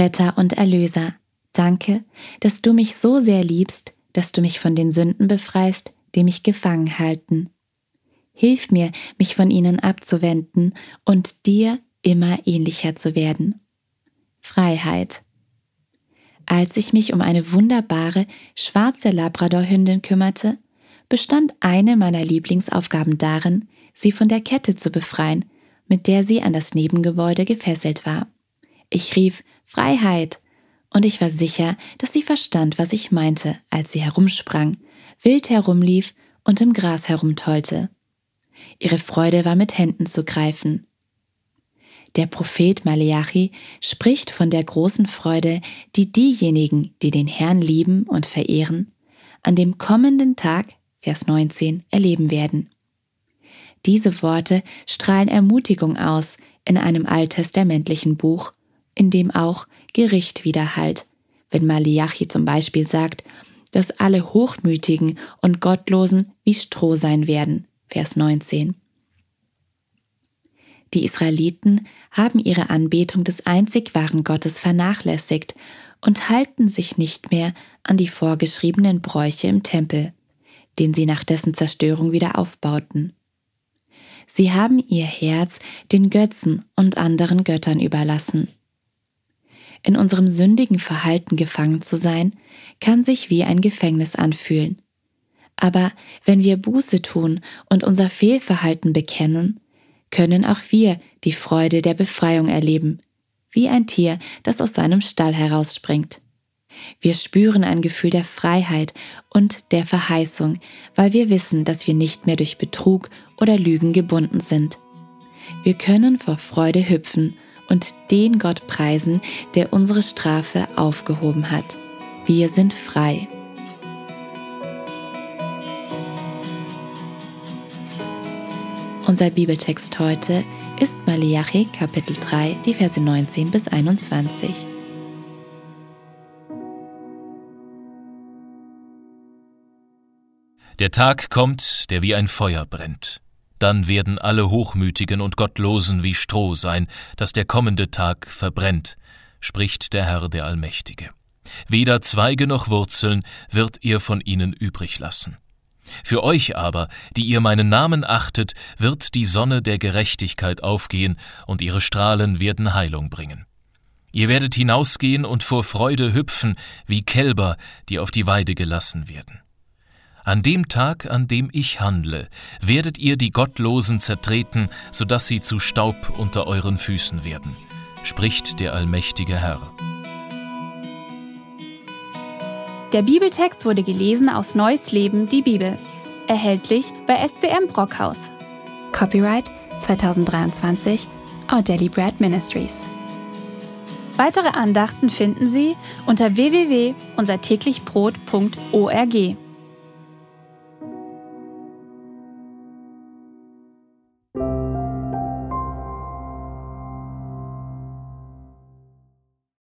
Retter und Erlöser, danke, dass du mich so sehr liebst, dass du mich von den Sünden befreist, die mich gefangen halten. Hilf mir, mich von ihnen abzuwenden und dir immer ähnlicher zu werden. Freiheit. Als ich mich um eine wunderbare schwarze Labradorhündin kümmerte, bestand eine meiner Lieblingsaufgaben darin, sie von der Kette zu befreien, mit der sie an das Nebengebäude gefesselt war. Ich rief Freiheit, und ich war sicher, dass sie verstand, was ich meinte, als sie herumsprang, wild herumlief und im Gras herumtollte. Ihre Freude war mit Händen zu greifen. Der Prophet Maleachi spricht von der großen Freude, die diejenigen, die den Herrn lieben und verehren, an dem kommenden Tag, Vers 19, erleben werden. Diese Worte strahlen Ermutigung aus in einem alttestamentlichen Buch, in dem auch Gericht widerhallt, wenn Maleachi zum Beispiel sagt, dass alle Hochmütigen und Gottlosen wie Stroh sein werden. Vers 19. Die Israeliten haben ihre Anbetung des einzig wahren Gottes vernachlässigt und halten sich nicht mehr an die vorgeschriebenen Bräuche im Tempel, den sie nach dessen Zerstörung wieder aufbauten. Sie haben ihr Herz den Götzen und anderen Göttern überlassen. In unserem sündigen Verhalten gefangen zu sein, kann sich wie ein Gefängnis anfühlen. Aber wenn wir Buße tun und unser Fehlverhalten bekennen, können auch wir die Freude der Befreiung erleben, wie ein Tier, das aus seinem Stall herausspringt. Wir spüren ein Gefühl der Freiheit und der Verheißung, weil wir wissen, dass wir nicht mehr durch Betrug oder Lügen gebunden sind. Wir können vor Freude hüpfen und den Gott preisen, der unsere Strafe aufgehoben hat. Wir sind frei. Unser Bibeltext heute ist Malachi Kapitel 3, die Verse 19 bis 21. Der Tag kommt, der wie ein Feuer brennt. Dann werden alle Hochmütigen und Gottlosen wie Stroh sein, das der kommende Tag verbrennt, spricht der Herr der Allmächtige. Weder Zweige noch Wurzeln wird ihr von ihnen übrig lassen. Für euch aber, die ihr meinen Namen achtet, wird die Sonne der Gerechtigkeit aufgehen, und ihre Strahlen werden Heilung bringen. Ihr werdet hinausgehen und vor Freude hüpfen, wie Kälber, die auf die Weide gelassen werden. An dem Tag, an dem ich handle, werdet ihr die Gottlosen zertreten, so dass sie zu Staub unter euren Füßen werden, spricht der allmächtige Herr. Der Bibeltext wurde gelesen aus Neues Leben, die Bibel. Erhältlich bei SCM Brockhaus. Copyright 2023 Our Daily Bread Ministries. Weitere Andachten finden Sie unter www.unsertäglichbrot.org.